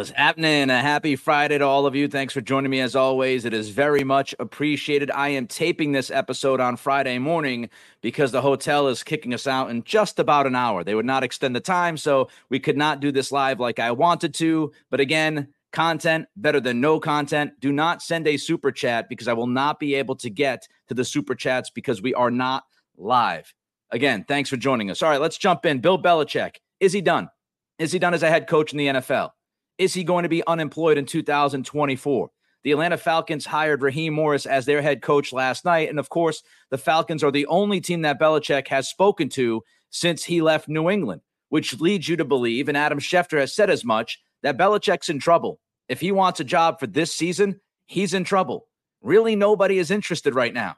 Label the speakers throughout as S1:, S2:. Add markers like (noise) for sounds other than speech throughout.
S1: What's happening? A happy Friday to all of you. Thanks for joining me as always. It is very much appreciated. I am taping this episode on Friday morning because the hotel is kicking us out in just about an hour. They would not extend the time, so we could not do this live like I wanted to. But again, content better than no content. Do not send a super chat because I will not be able to get to the super chats because we are not live. Again, thanks for joining us. All right, let's jump in. Bill Belichick, is he done? Is he done as a head coach in the NFL? Is he going to be unemployed in 2024? The Atlanta Falcons hired Raheem Morris as their head coach last night. And of course, the Falcons are the only team that Belichick has spoken to since he left New England, which leads you to believe, and Adam Schefter has said as much, that Belichick's in trouble. If he wants a job for this season, he's in trouble. Really, nobody is interested right now.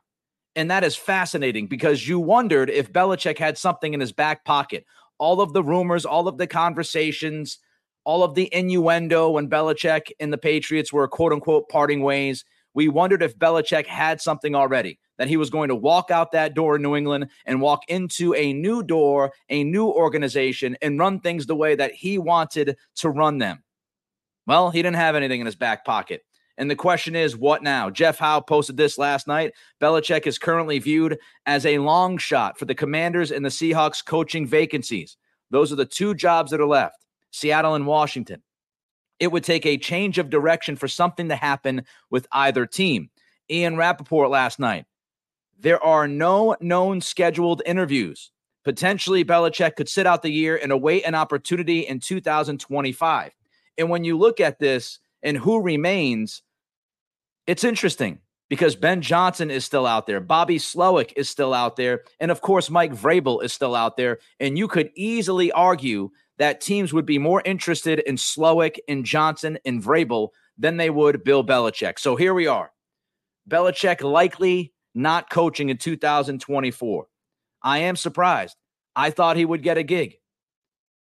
S1: And that is fascinating because you wondered if Belichick had something in his back pocket. All of the rumors, all of the conversations, all of the innuendo when Belichick and the Patriots were quote unquote parting ways. We wondered if Belichick had something already, that he was going to walk out that door in New England and walk into a new door, a new organization, and run things the way that he wanted to run them. Well, he didn't have anything in his back pocket. And the question is, what now? Jeff Howe posted this last night. Belichick is currently viewed as a long shot for the Commanders and the Seahawks coaching vacancies. Those are the two jobs that are left. Seattle and Washington. It would take a change of direction for something to happen with either team. Ian Rapoport last night. There are no known scheduled interviews. Potentially, Belichick could sit out the year and await an opportunity in 2025. And when you look at this and who remains, it's interesting because Ben Johnson is still out there. Bobby Slowik is still out there. And of course, Mike Vrabel is still out there. And you could easily argue that teams would be more interested in Slowik and Johnson and Vrabel than they would Bill Belichick. So here we are. Belichick likely not coaching in 2024. I am surprised. I thought he would get a gig.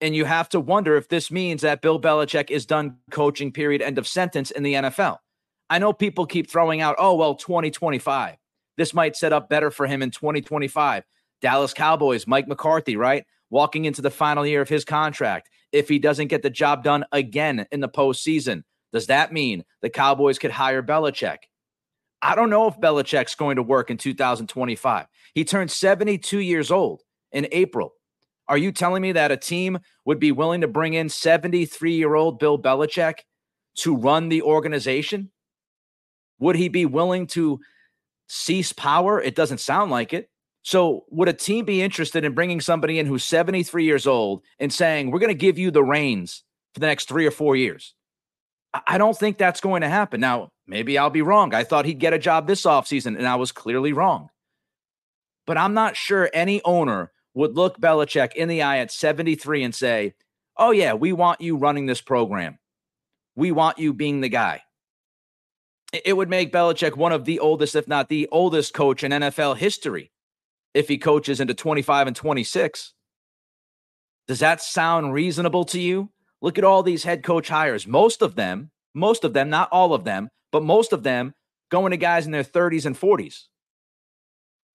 S1: And you have to wonder if this means that Bill Belichick is done coaching, period, end of sentence in the NFL. I know people keep throwing out, oh, well, 2025. This might set up better for him in 2025. Dallas Cowboys, Mike McCarthy, right? Walking into the final year of his contract if he doesn't get the job done again in the postseason. Does that mean the Cowboys could hire Belichick? I don't know if Belichick's going to work in 2025. He turned 72 years old in April. Are you telling me that a team would be willing to bring in 73 year old Bill Belichick to run the organization? Would he be willing to cease power? It doesn't sound like it. So, would a team be interested in bringing somebody in who's 73 years old and saying, we're going to give you the reins for the next three or four years? I don't think that's going to happen. Now, maybe I'll be wrong. I thought he'd get a job this offseason, and I was clearly wrong. But I'm not sure any owner would look Belichick in the eye at 73 and say, oh, yeah, we want you running this program. We want you being the guy. It would make Belichick one of the oldest, if not the oldest coach in NFL history if he coaches into 25 and 26. Does that sound reasonable to you? Look at all these head coach hires. Most of them, most of them, not all of them, but most of them going to guys in their 30s and 40s.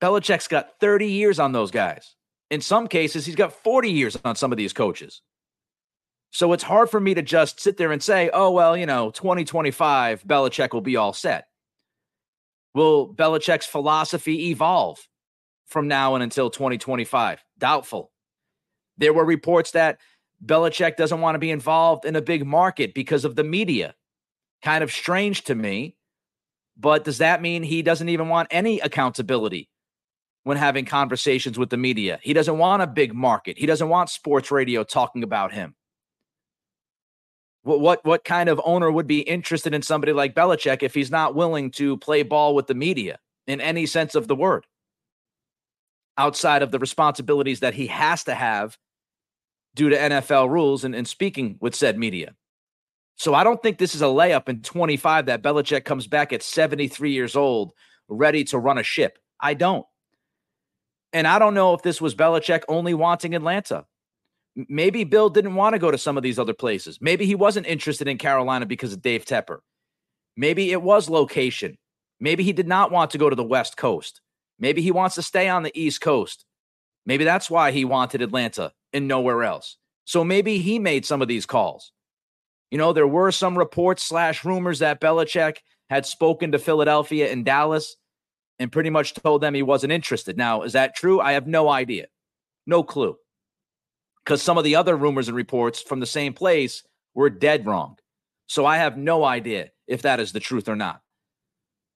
S1: Belichick's got 30 years on those guys. In some cases, he's got 40 years on some of these coaches. So it's hard for me to just sit there and say, oh, well, you know, 2025, Belichick will be all set. Will Belichick's philosophy evolve? From now and until 2025? Doubtful. There were reports that Belichick doesn't want to be involved in a big market because of the media. Kind of strange to me. But does that mean he doesn't even want any accountability when having conversations with the media? He doesn't want a big market. He doesn't want sports radio talking about him. What, what, what kind of owner would be interested in somebody like Belichick if he's not willing to play ball with the media in any sense of the word? Outside of the responsibilities that he has to have due to NFL rules and, and speaking with said media. So I don't think this is a layup in 25 that Belichick comes back at 73 years old, ready to run a ship. I don't. And I don't know if this was Belichick only wanting Atlanta. Maybe Bill didn't want to go to some of these other places. Maybe he wasn't interested in Carolina because of Dave Tepper. Maybe it was location. Maybe he did not want to go to the West Coast. Maybe he wants to stay on the East Coast. Maybe that's why he wanted Atlanta and nowhere else. So maybe he made some of these calls. You know, there were some reports slash rumors that Belichick had spoken to Philadelphia and Dallas and pretty much told them he wasn't interested. Now, is that true? I have no idea. No clue. Because some of the other rumors and reports from the same place were dead wrong. So I have no idea if that is the truth or not.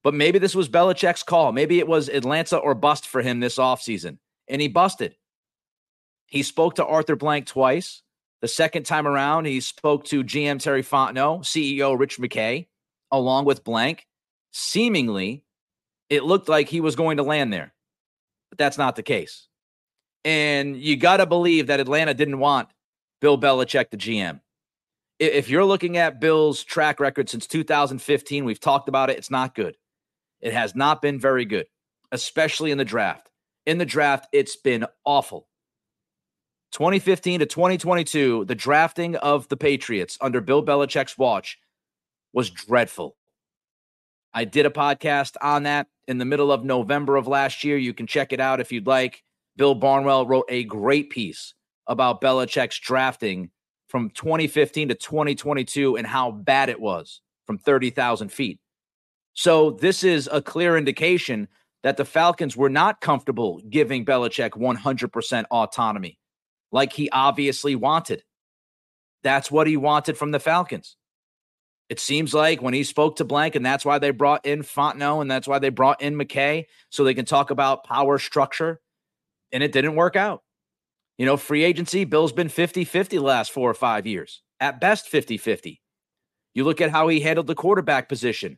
S1: But maybe this was Belichick's call. Maybe it was Atlanta or bust for him this offseason. And he busted. He spoke to Arthur Blank twice. The second time around, he spoke to GM Terry Fontenot, CEO Rich McKay, along with Blank. Seemingly, it looked like he was going to land there, but that's not the case. And you got to believe that Atlanta didn't want Bill Belichick, the GM. If you're looking at Bill's track record since 2015, we've talked about it, it's not good. It has not been very good, especially in the draft. In the draft, it's been awful. 2015 to 2022, the drafting of the Patriots under Bill Belichick's watch was dreadful. I did a podcast on that in the middle of November of last year. You can check it out if you'd like. Bill Barnwell wrote a great piece about Belichick's drafting from 2015 to 2022 and how bad it was from 30,000 feet. So, this is a clear indication that the Falcons were not comfortable giving Belichick 100% autonomy like he obviously wanted. That's what he wanted from the Falcons. It seems like when he spoke to Blank, and that's why they brought in Fontenot and that's why they brought in McKay so they can talk about power structure. And it didn't work out. You know, free agency, Bill's been 50 50 the last four or five years, at best 50 50. You look at how he handled the quarterback position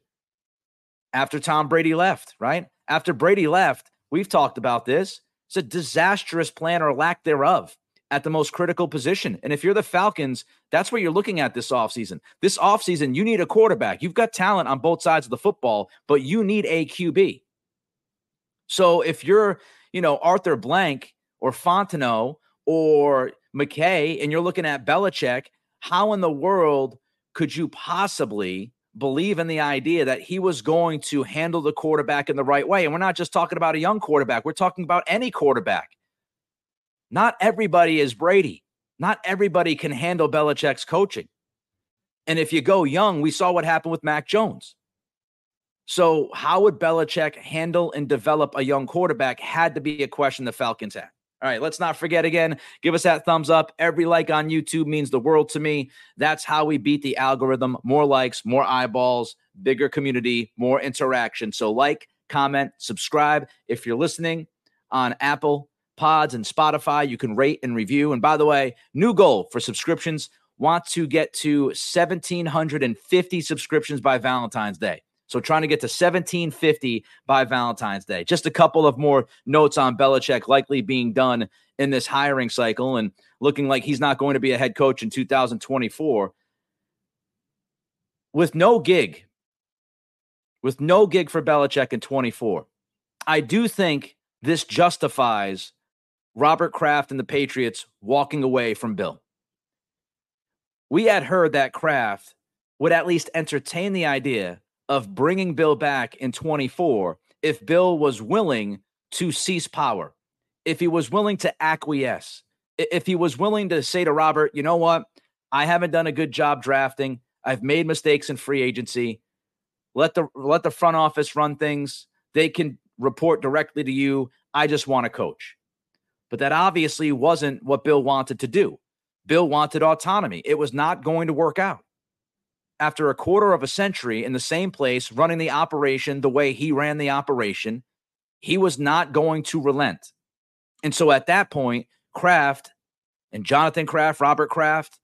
S1: after Tom Brady left, right? After Brady left, we've talked about this. It's a disastrous plan or lack thereof at the most critical position. And if you're the Falcons, that's what you're looking at this offseason. This offseason, you need a quarterback. You've got talent on both sides of the football, but you need a QB. So if you're, you know, Arthur Blank or Fontenot or McKay and you're looking at Belichick, how in the world could you possibly believe in the idea that he was going to handle the quarterback in the right way? And we're not just talking about a young quarterback, we're talking about any quarterback. Not everybody is Brady. Not everybody can handle Belichick's coaching. And if you go young, we saw what happened with Mac Jones. So, how would Belichick handle and develop a young quarterback? Had to be a question the Falcons had. All right, let's not forget again, give us that thumbs up. Every like on YouTube means the world to me. That's how we beat the algorithm. More likes, more eyeballs, bigger community, more interaction. So, like, comment, subscribe. If you're listening on Apple, Pods and Spotify. You can rate and review. And by the way, new goal for subscriptions want to get to 1,750 subscriptions by Valentine's Day. So trying to get to 1750 by Valentine's Day. Just a couple of more notes on Belichick likely being done in this hiring cycle and looking like he's not going to be a head coach in 2024. With no gig, with no gig for Belichick in 24, I do think this justifies Robert Kraft and the Patriots walking away from Bill. We had heard that Kraft would at least entertain the idea of bringing Bill back in 24 if Bill was willing to cease power, if he was willing to acquiesce, if he was willing to say to Robert, you know what? I haven't done a good job drafting. I've made mistakes in free agency. Let the let the front office run things. They can report directly to you. I just want to coach. But that obviously wasn't what Bill wanted to do. Bill wanted autonomy. It was not going to work out. After a quarter of a century in the same place, running the operation the way he ran the operation, he was not going to relent. And so at that point, Kraft and Jonathan Kraft, Robert Kraft,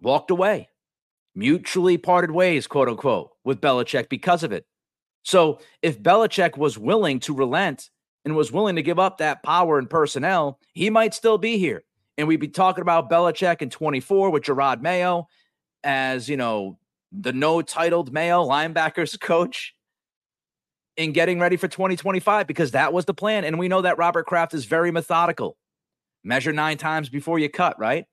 S1: walked away, mutually parted ways, quote unquote, with Belichick because of it. So if Belichick was willing to relent and was willing to give up that power and personnel, he might still be here. And we'd be talking about Belichick in 24 with Jerod Mayo as, you know, the no titled Mayo linebackers (laughs) coach in getting ready for 2025 because that was the plan. And we know that Robert Kraft is very methodical. Measure nine times before you cut, right?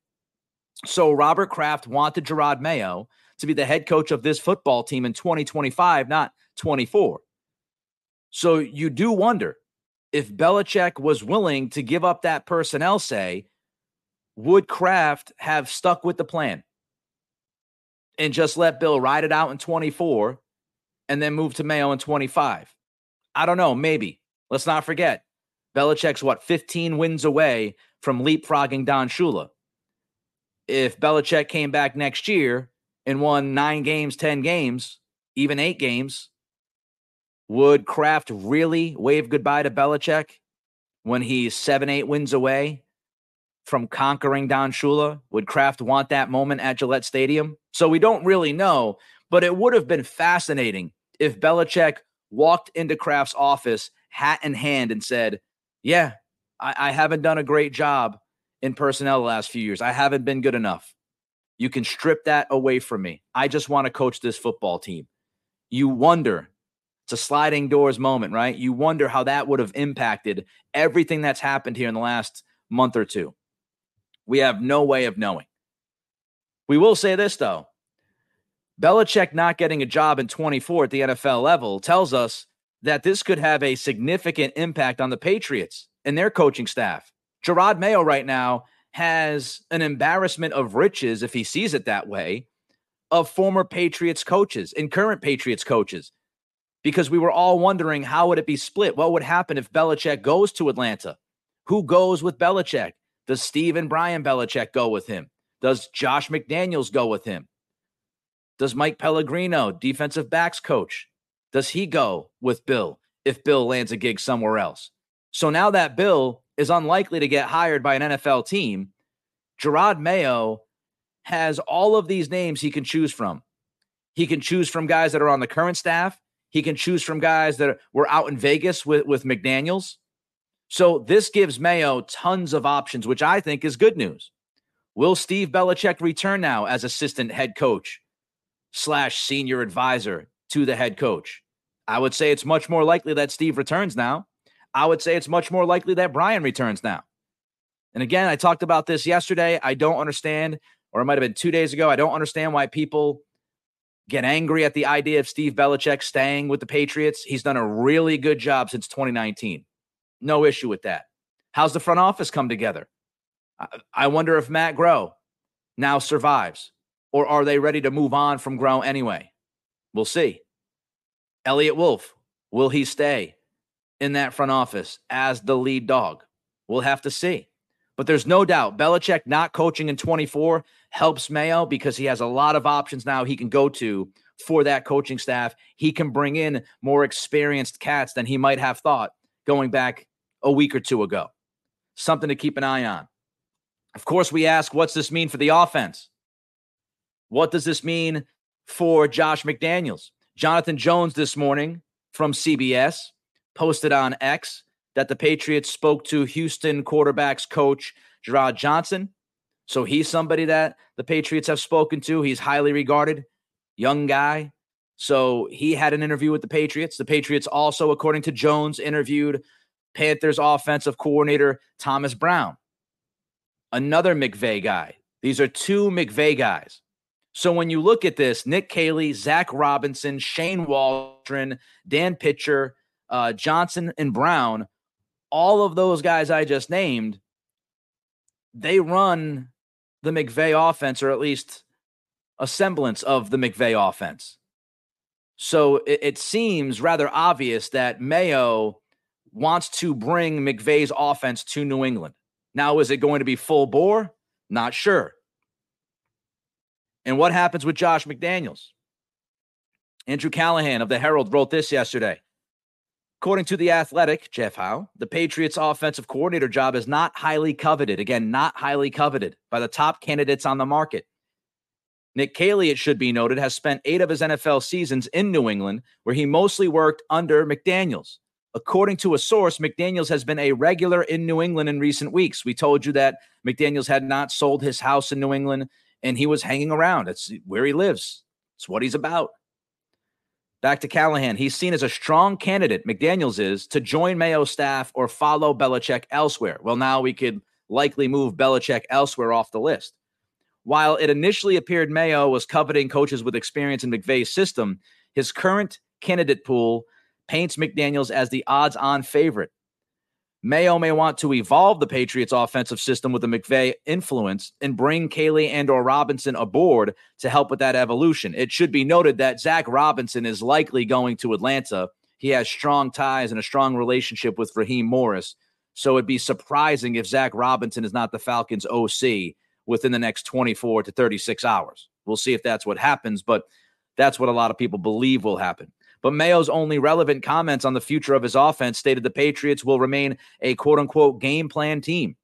S1: So Robert Kraft wanted Jerod Mayo to be the head coach of this football team in 2025, not 24. So you do wonder if Belichick was willing to give up that personnel say, would Kraft have stuck with the plan? And just let Bill ride it out in 24 and then move to Mayo in 25? I don't know. Maybe. Let's not forget, Belichick's what, 15 wins away from leapfrogging Don Shula. If Belichick came back next year and won nine games, 10 games, even eight games, would Kraft really wave goodbye to Belichick when he's seven, eight wins away from conquering Don Shula? Would Kraft want that moment at Gillette Stadium? So we don't really know, but it would have been fascinating if Belichick walked into Kraft's office, hat in hand, and said, Yeah, I, I haven't done a great job in personnel the last few years. I haven't been good enough. You can strip that away from me. I just want to coach this football team. You wonder, it's a sliding doors moment, right? You wonder how that would have impacted everything that's happened here in the last month or two. We have no way of knowing. We will say this, though Belichick not getting a job in 24 at the NFL level tells us that this could have a significant impact on the Patriots and their coaching staff. Jerod Mayo right now has an embarrassment of riches, if he sees it that way, of former Patriots coaches and current Patriots coaches. Because we were all wondering how would it be split? What would happen if Belichick goes to Atlanta? Who goes with Belichick? Does Steve and Brian Belichick go with him? Does Josh McDaniels go with him? Does Mike Pellegrino, defensive backs coach, does he go with Bill if Bill lands a gig somewhere else? So now that Bill is unlikely to get hired by an NFL team, Jerod Mayo has all of these names he can choose from. He can choose from guys that are on the current staff. He can choose from guys that were out in Vegas with, with McDaniels. So this gives Mayo tons of options, which I think is good news. Will Steve Belichick return now as assistant head coach slash senior advisor to the head coach? I would say it's much more likely that Steve returns now. I would say it's much more likely that Brian returns now. And again, I talked about this yesterday. I don't understand, or it might have been two days ago. I don't understand why people get angry at the idea of Steve Belichick staying with the Patriots. He's done a really good job since 2019. No issue with that. How's the front office come together? I wonder if Matt Groh now survives, or are they ready to move on from Groh anyway? We'll see. Eliot Wolf, will he stay in that front office as the lead dog? We'll have to see. But there's no doubt Belichick not coaching in 24 helps Mayo because he has a lot of options now he can go to for that coaching staff. He can bring in more experienced cats than he might have thought going back a week or two ago. Something to keep an eye on. Of course, we ask, what's this mean for the offense? What does this mean for Josh McDaniels? Jonathan Jones this morning from CBS posted on X that the Patriots spoke to Houston quarterbacks coach Jerrod Johnson. So he's somebody that the Patriots have spoken to. He's highly regarded, young guy. So he had an interview with the Patriots. The Patriots also, according to Jones, interviewed Panthers offensive coordinator Thomas Brown, another McVay guy. These are two McVay guys. So when you look at this, Nick Caley, Zach Robinson, Shane Waldron, Dan Pitcher, uh, Johnson, and Brown, all of those guys I just named, they run the McVay offense, or at least a semblance of the McVay offense. So it, it seems rather obvious that Mayo wants to bring McVay's offense to New England. Now, is it going to be full bore? Not sure. And what happens with Josh McDaniels? Andrew Callahan of the Herald wrote this yesterday. According to The Athletic, Jeff Howe, the Patriots' offensive coordinator job is not highly coveted. Again, not highly coveted by the top candidates on the market. Nick Caley, it should be noted, has spent eight of his NFL seasons in New England, where he mostly worked under McDaniels. According to a source, McDaniels has been a regular in New England in recent weeks. We told you that McDaniels had not sold his house in New England and he was hanging around. It's where he lives, it's what he's about. Back to Callahan. He's seen as a strong candidate, McDaniels is, to join Mayo staff or follow Belichick elsewhere. Well, now we could likely move Belichick elsewhere off the list. While it initially appeared Mayo was coveting coaches with experience in McVay's system, his current candidate pool paints McDaniels as the odds on favorite. Mayo may want to evolve the Patriots offensive system with a McVay influence and bring Caley and or Robinson aboard to help with that evolution. It should be noted that Zach Robinson is likely going to Atlanta. He has strong ties and a strong relationship with Raheem Morris. So it'd be surprising if Zach Robinson is not the Falcons OC within the next 24 to 36 hours. We'll see if that's what happens, but that's what a lot of people believe will happen. But Mayo's only relevant comments on the future of his offense stated the Patriots will remain a quote unquote game plan team.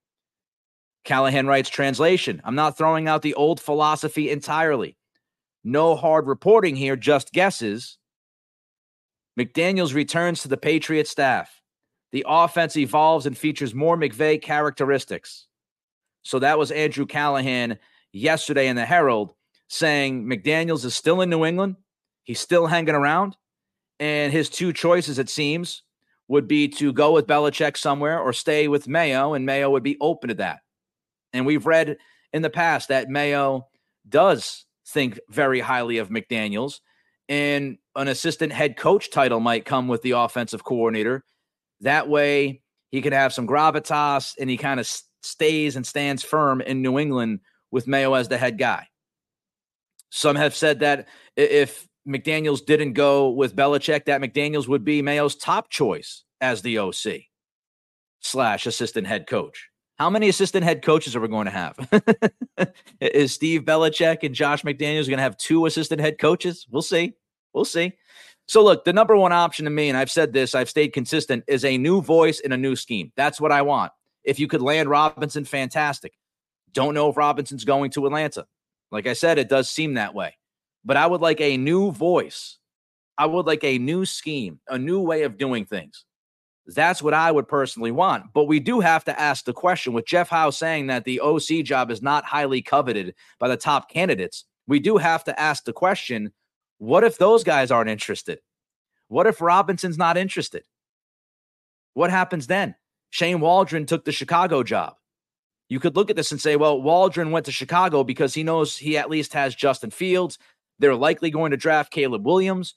S1: Callahan writes translation I'm not throwing out the old philosophy entirely. No hard reporting here, just guesses. McDaniels returns to the Patriot staff. The offense evolves and features more McVay characteristics. So that was Andrew Callahan yesterday in the Herald saying McDaniels is still in New England. He's still hanging around. And his two choices, it seems, would be to go with Belichick somewhere or stay with Mayo, and Mayo would be open to that. And we've read in the past that Mayo does think very highly of McDaniels, and an assistant head coach title might come with the offensive coordinator. That way, he can have some gravitas and he kind of stays and stands firm in New England with Mayo as the head guy. Some have said that if McDaniels didn't go with Belichick, that McDaniels would be Mayo's top choice as the OC slash assistant head coach. How many assistant head coaches are we going to have? (laughs) Is Steve Belichick and Josh McDaniels going to have two assistant head coaches? We'll see. We'll see. So, look, the number one option to me, and I've said this, I've stayed consistent, is a new voice in a new scheme. That's what I want. If you could land Robinson, fantastic. Don't know if Robinson's going to Atlanta. Like I said, it does seem that way but I would like a new voice. I would like a new scheme, a new way of doing things. That's what I would personally want. But we do have to ask the question with Jeff Howe saying that the OC job is not highly coveted by the top candidates. We do have to ask the question what if those guys aren't interested? What if Robinson's not interested? What happens then? Shane Waldron took the Chicago job. You could look at this and say, well, Waldron went to Chicago because he knows he at least has Justin Fields. They're likely going to draft Caleb Williams.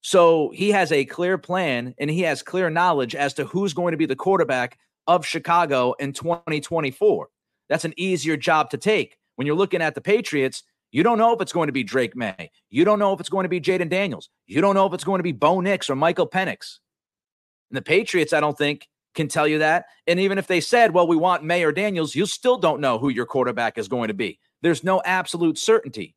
S1: So he has a clear plan and he has clear knowledge as to who's going to be the quarterback of Chicago in 2024. That's an easier job to take. When you're looking at the Patriots, you don't know if it's going to be Drake Maye. You don't know if it's going to be Jayden Daniels. You don't know if it's going to be Bo Nix or Michael Penix. And the Patriots, I don't think, can tell you that. And even if they said, well, we want Maye or Daniels, you still don't know who your quarterback is going to be. There's no absolute certainty.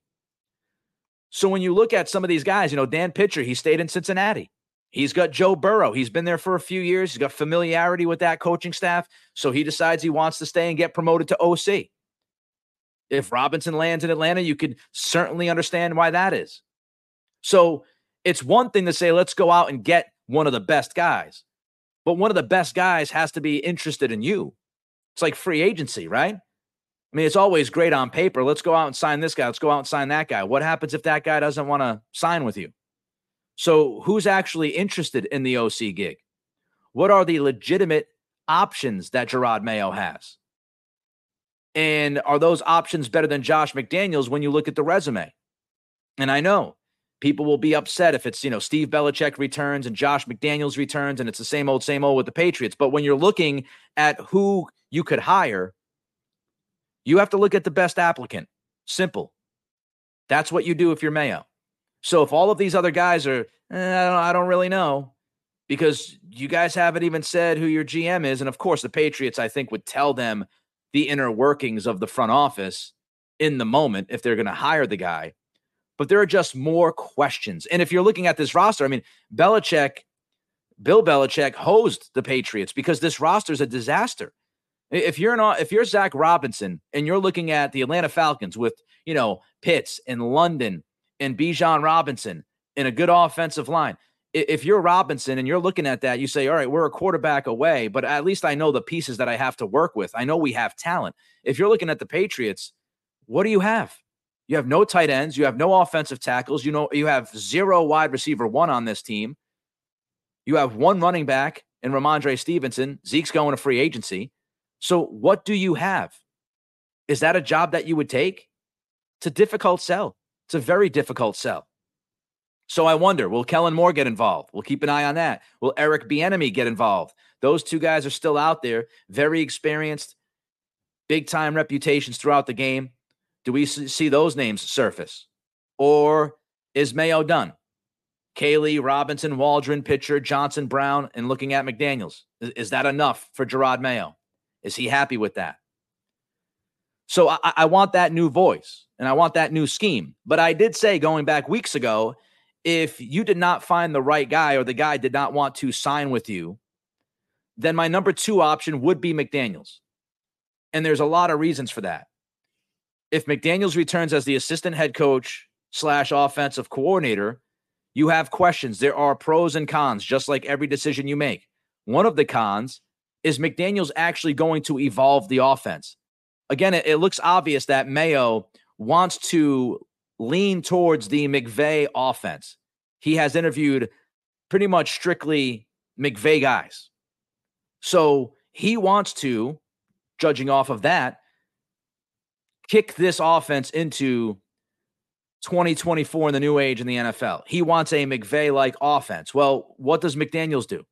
S1: So when you look at some of these guys, you know, Dan Pitcher, he stayed in Cincinnati. He's got Joe Burrow. He's been there for a few years. He's got familiarity with that coaching staff. So he decides he wants to stay and get promoted to OC. If Robinson lands in Atlanta, you could certainly understand why that is. So it's one thing to say, let's go out and get one of the best guys. But one of the best guys has to be interested in you. It's like free agency, right? I mean, it's always great on paper. Let's go out and sign this guy. Let's go out and sign that guy. What happens if that guy doesn't want to sign with you? So, who's actually interested in the OC gig? What are the legitimate options that Jerod Mayo has? And are those options better than Josh McDaniels when you look at the resume? And I know people will be upset if it's, you know, Steve Belichick returns and Josh McDaniels returns and it's the same old, same old with the Patriots. But when you're looking at who you could hire, you have to look at the best applicant. Simple. That's what you do if you're Mayo. So if all of these other guys are, eh, I, don't, I don't really know, because you guys haven't even said who your GM is. And of course, the Patriots, I think, would tell them the inner workings of the front office in the moment if they're going to hire the guy. But there are just more questions. And if you're looking at this roster, I mean, Belichick, Bill Belichick hosed the Patriots because this roster is a disaster. If you're an if you're Zach Robinson and you're looking at the Atlanta Falcons with you know Pitts and London and Bijan Robinson in a good offensive line, if you're Robinson and you're looking at that, you say, all right, we're a quarterback away, but at least I know the pieces that I have to work with. I know we have talent. If you're looking at the Patriots, what do you have? You have no tight ends. You have no offensive tackles. You know, you have zero wide receiver one on this team. You have one running back in Rhamondre Stevenson. Zeke's going to free agency. So, what do you have? Is that a job that you would take? It's a difficult sell. It's a very difficult sell. So I wonder, will Kellen Moore get involved? We'll keep an eye on that. Will Eric Bieniemy get involved? Those two guys are still out there, very experienced, big time reputations throughout the game. Do we see those names surface? Or is Mayo done? Caley, Robinson, Waldron, Pitcher, Johnson, Brown, and looking at McDaniels. Is, is that enough for Jerod Mayo? Is he happy with that? So I, I want that new voice and I want that new scheme. But I did say going back weeks ago, if you did not find the right guy or the guy did not want to sign with you, then my number two option would be McDaniels. And there's a lot of reasons for that. If McDaniels returns as the assistant head coach slash offensive coordinator, you have questions. There are pros and cons, just like every decision you make. One of the cons is McDaniels actually going to evolve the offense. Again, it, it looks obvious that Mayo wants to lean towards the McVay offense. He has interviewed pretty much strictly McVay guys. So he wants to, judging off of that, kick this offense into 2024 in the new age in the NFL. He wants a McVay like offense. Well, what does McDaniels do?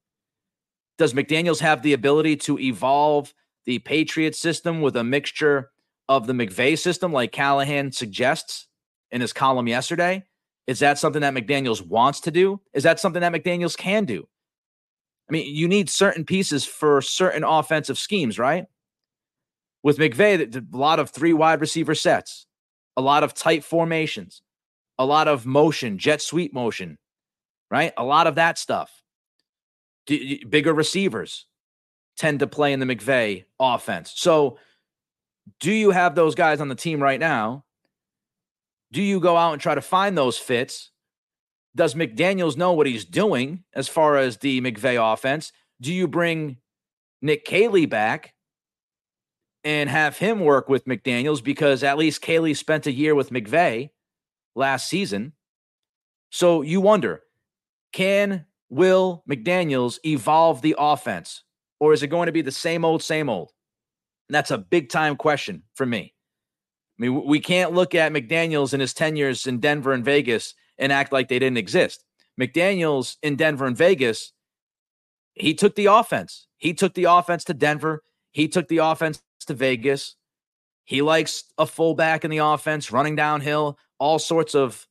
S1: Does McDaniels have the ability to evolve the Patriot system with a mixture of the McVay system, like Callahan suggests in his column yesterday? Is that something that McDaniels wants to do? Is that something that McDaniels can do? I mean, you need certain pieces for certain offensive schemes, right? With McVay, a lot of three wide receiver sets, a lot of tight formations, a lot of motion, jet sweep motion, right? A lot of that stuff. D- bigger receivers tend to play in the McVay offense. So, do you have those guys on the team right now? Do you go out and try to find those fits? Does McDaniels know what he's doing as far as the McVay offense? Do you bring Nick Caley back and have him work with McDaniels because at least Caley spent a year with McVay last season. So you wonder, can Will McDaniels evolve the offense or is it going to be the same old, same old? And that's a big time question for me. I mean, we can't look at McDaniels in his 10 years in Denver and Vegas and act like they didn't exist. McDaniels in Denver and Vegas, he took the offense. He took the offense to Denver. He took the offense to Vegas. He likes a fullback in the offense, running downhill, all sorts of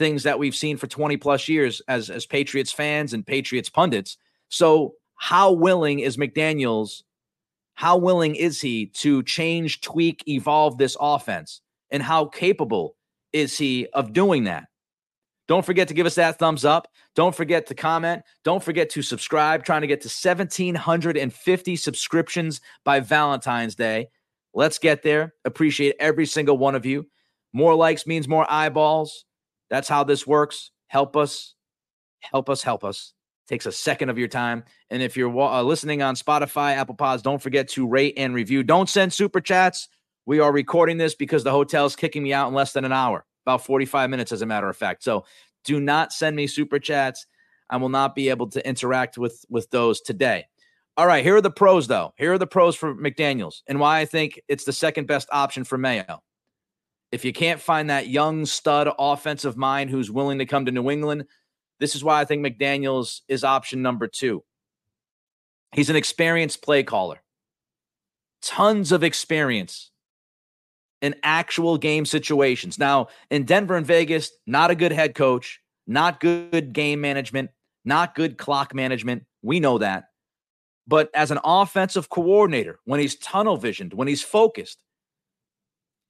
S1: things that we've seen for 20 plus years as, as Patriots fans and Patriots pundits. So, how willing is McDaniels? How willing is he to change, tweak, evolve this offense? And how capable is he of doing that? Don't forget to give us that thumbs up. Don't forget to comment. Don't forget to subscribe. Trying to get to 1,750 subscriptions by Valentine's Day. Let's get there. Appreciate every single one of you. More likes means more eyeballs. That's how this works. Help us. Help us. Help us. Takes a second of your time. And if you're uh, listening on Spotify, Apple Pods, don't forget to rate and review. Don't send super chats. We are recording this because the hotel is kicking me out in less than an hour about 45 minutes, as a matter of fact. So do not send me super chats. I will not be able to interact with with those today. All right, here are the pros though. Here are the pros for McDaniels and why I think it's the second best option for Mayo. If you can't find that young stud offensive mind who's willing to come to New England, this is why I think McDaniels is option number 2. He's an experienced play caller. Tons of experience in actual game situations. Now, in Denver and Vegas, not a good head coach, not good game management, not good clock management. We know that. But as an offensive coordinator, when he's tunnel visioned, when he's focused,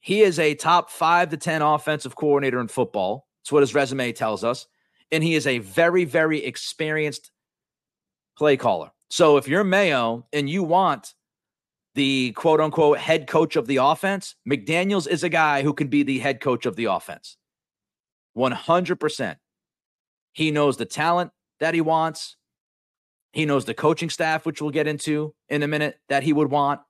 S1: he is a top five to 10 offensive coordinator in football. That's what his resume tells us. And he is a very, very experienced play caller. So if you're Mayo and you want the quote unquote head coach of the offense, McDaniels is a guy who can be the head coach of the offense. 100%. He knows the talent that he wants. He knows the coaching staff, which we'll get into in a minute, that he would want.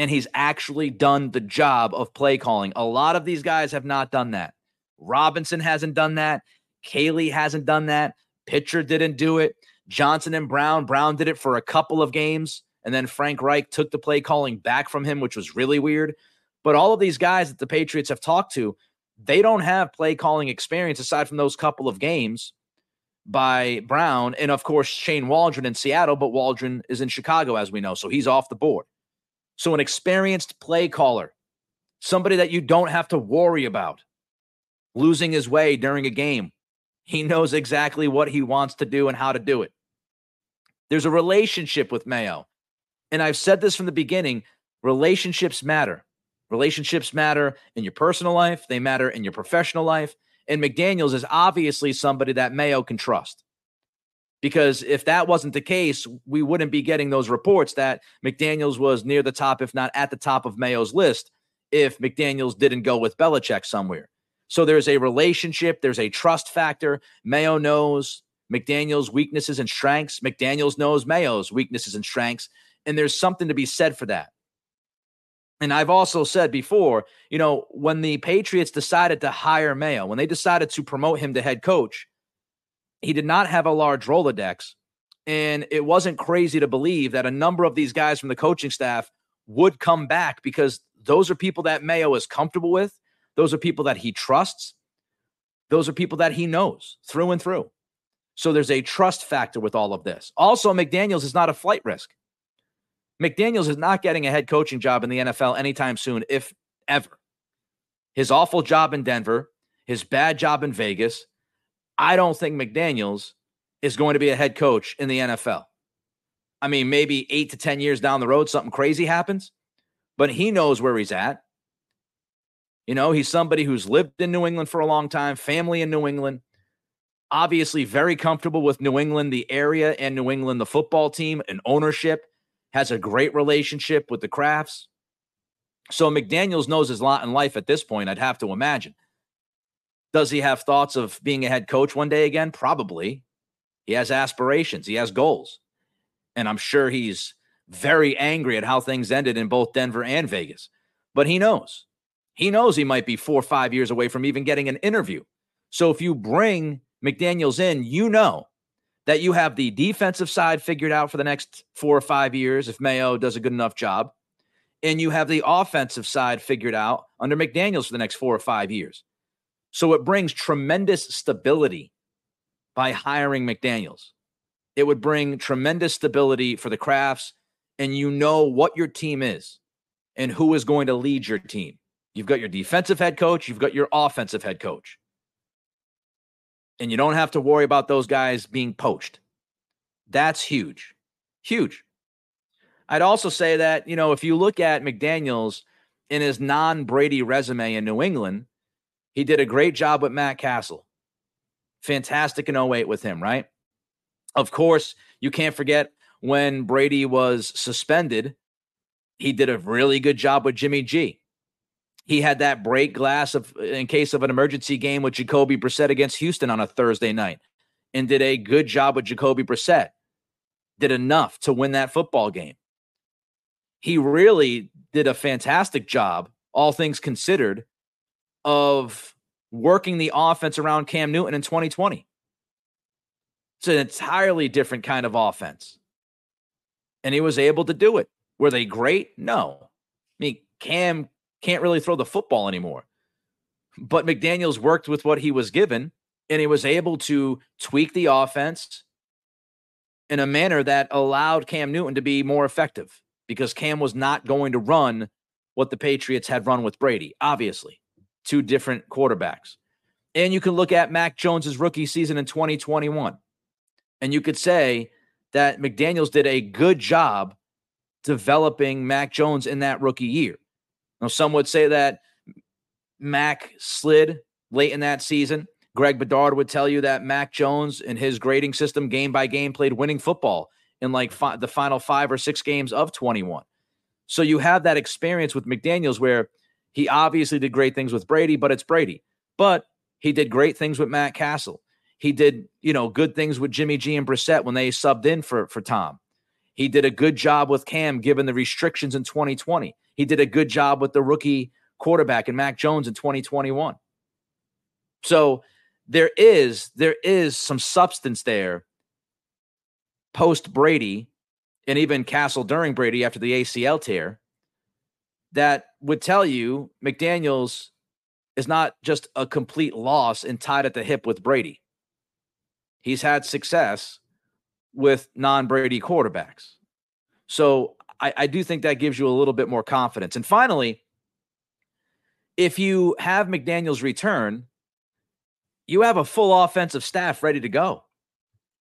S1: And he's actually done the job of play calling. A lot of these guys have not done that. Robinson hasn't done that. Caley hasn't done that. Pitcher didn't do it. Johnson and Brown, Brown did it for a couple of games. And then Frank Reich took the play calling back from him, which was really weird. But all of these guys that the Patriots have talked to, they don't have play calling experience aside from those couple of games by Brown and of course Shane Waldron in Seattle, but Waldron is in Chicago as we know, so he's off the board. So an experienced play caller, somebody that you don't have to worry about losing his way during a game. He knows exactly what he wants to do and how to do it. There's a relationship with Mayo. And I've said this from the beginning relationships matter. Relationships matter in your personal life, they matter in your professional life. And McDaniels is obviously somebody that Mayo can trust. Because if that wasn't the case, we wouldn't be getting those reports that McDaniels was near the top, if not at the top of Mayo's list, if McDaniels didn't go with Belichick somewhere. So there's a relationship, there's a trust factor. Mayo knows McDaniels' weaknesses and strengths. McDaniels knows Mayo's weaknesses and strengths. And there's something to be said for that. And I've also said before, you know, when the Patriots decided to hire Mayo, when they decided to promote him to head coach, he did not have a large Rolodex. And it wasn't crazy to believe that a number of these guys from the coaching staff would come back because those are people that Mayo is comfortable with. Those are people that he trusts. Those are people that he knows through and through. So there's a trust factor with all of this. Also, McDaniels is not a flight risk. McDaniels is not getting a head coaching job in the NFL anytime soon, if ever. His awful job in Denver, his bad job in Vegas. I don't think McDaniels is going to be a head coach in the NFL. I mean, maybe eight to 10 years down the road, something crazy happens, but he knows where he's at. You know, he's somebody who's lived in New England for a long time, family in New England, obviously very comfortable with New England, the area, and New England, the football team, and ownership has a great relationship with the Krafts. So McDaniels knows his lot in life at this point, I'd have to imagine. Does he have thoughts of being a head coach one day again? Probably. He has aspirations, he has goals. And I'm sure he's very angry at how things ended in both Denver and Vegas. But he knows. He knows he might be four or five years away from even getting an interview. So if you bring McDaniels in, you know that you have the defensive side figured out for the next four or five years if Mayo does a good enough job. And you have the offensive side figured out under McDaniels for the next four or five years. So it brings tremendous stability by hiring McDaniels. It would bring tremendous stability for the Krafts, and you know what your team is and who is going to lead your team. You've got your defensive head coach, you've got your offensive head coach and you don't have to worry about those guys being poached. That's huge. Huge. I'd also say that, you know, if you look at McDaniels in his non Brady resume in New England, he did a great job with Matt Cassel. Fantastic in 08 with him, right? Of course, you can't forget when Brady was suspended, he did a really good job with Jimmy G. He had that break glass of in case of an emergency game with Jacoby Brissett against Houston on a Thursday night and did a good job with Jacoby Brissett. Did enough to win that football game. He really did a fantastic job, all things considered, of working the offense around Cam Newton in 2020. It's an entirely different kind of offense. And he was able to do it. Were they great? No. I mean, Cam can't really throw the football anymore. But McDaniels worked with what he was given, and he was able to tweak the offense in a manner that allowed Cam Newton to be more effective because Cam was not going to run what the Patriots had run with Brady, obviously. Two different quarterbacks. And you can look at Mac Jones's rookie season in 2021. And you could say that McDaniels did a good job developing Mac Jones in that rookie year. Now, some would say that Mac slid late in that season. Greg Bedard would tell you that Mac Jones in his grading system, game by game, played winning football in like fi- the final five or six games of 21. So you have that experience with McDaniels where he obviously did great things with Brady, but it's Brady. But he did great things with Matt Cassel. He did, you know, good things with Jimmy G and Brissett when they subbed in for for Tom. He did a good job with Cam given the restrictions in 2020. He did a good job with the rookie quarterback and Mac Jones in 2021. So there is there is some substance there post Brady and even Cassel during Brady after the ACL tear that would tell you McDaniels is not just a complete loss and tied at the hip with Brady. He's had success with non Brady quarterbacks. So I, I, do think that gives you a little bit more confidence. And finally, if you have McDaniels return, you have a full offensive staff ready to go.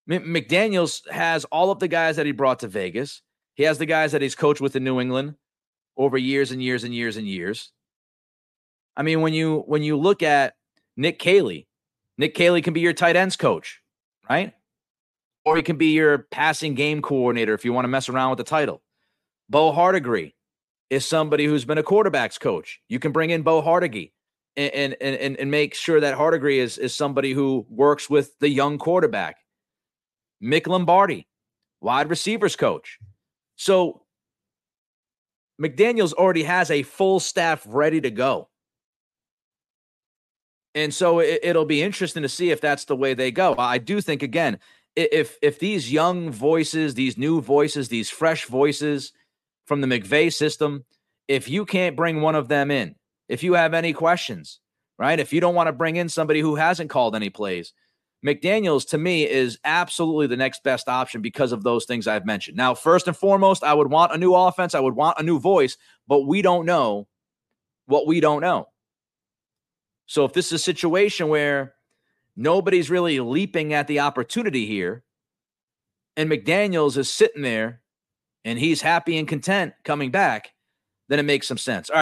S1: McDaniels has all of the guys that he brought to Vegas. He has the guys that he's coached with in New England over years and years and years and years. I mean, when you when you look at Nick Caley, Nick Caley can be your tight ends coach, right? Or he can be your passing game coordinator if you want to mess around with the title. Bo Hardegree is somebody who's been a quarterbacks coach. You can bring in Bo Hardegree and and and, and make sure that Hardegree is is somebody who works with the young quarterback. Mick Lombardi, wide receivers coach. So McDaniels already has a full staff ready to go. And so it, will be interesting to see if that's the way they go. I do think again, if if these young voices, these new voices, these fresh voices from the McVay system, if you can't bring one of them in, if you have any questions, right? If you don't want to bring in somebody who hasn't called any plays, McDaniels to me is absolutely the next best option because of those things I've mentioned. Now, first and foremost, I would want a new offense, I would want a new voice, but we don't know what we don't know. So if this is a situation where nobody's really leaping at the opportunity here, and McDaniels is sitting there and he's happy and content coming back, then it makes some sense. All right.